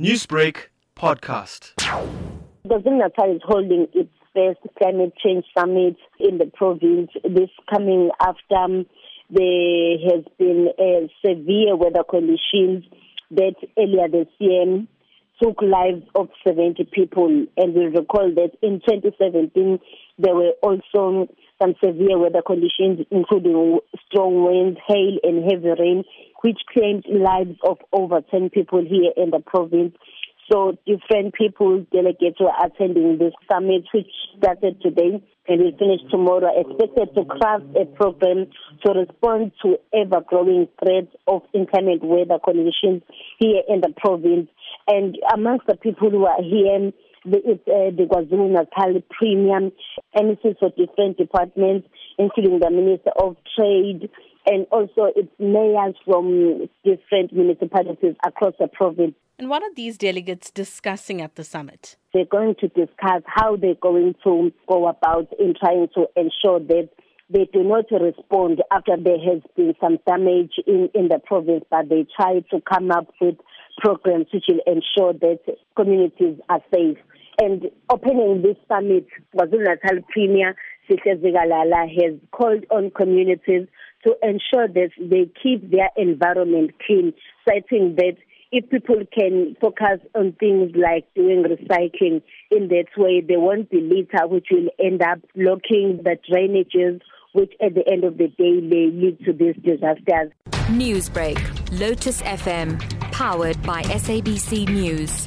Newsbreak podcast. KwaZulu-Natal is holding its first climate change summit in the province. This coming after there has been a severe weather conditions that earlier this year took lives of 70 people. And we recall that in 2017 there were also some severe weather conditions, including strong winds, hail, and heavy rain, which claimed lives of over 10 people here in the province. So different people, delegates were attending this summit, which started today and will finish tomorrow, expected to craft a program to respond to ever-growing threats of inclement weather conditions here in the province. And amongst the people who are here, it's uh, the KwaZulu Natal Premier MCs for different departments, including the Minister of Trade, and also its mayors from different municipalities across the province. And what are these delegates discussing at the summit? They're going to discuss how they're going to go about in trying to ensure that they do not respond after there has been some damage in, in the province, but they try to come up with programs which will ensure that communities are safe. And opening this summit, KwaZulu-Natal Premier Sihle Zikalala has called on communities to ensure that they keep their environment clean, citing that if people can focus on things like doing recycling in that way, there won't be litter which will end up blocking the drainages, which at the end of the day may lead to these disasters. Newsbreak, Lotus FM, powered by SABC News.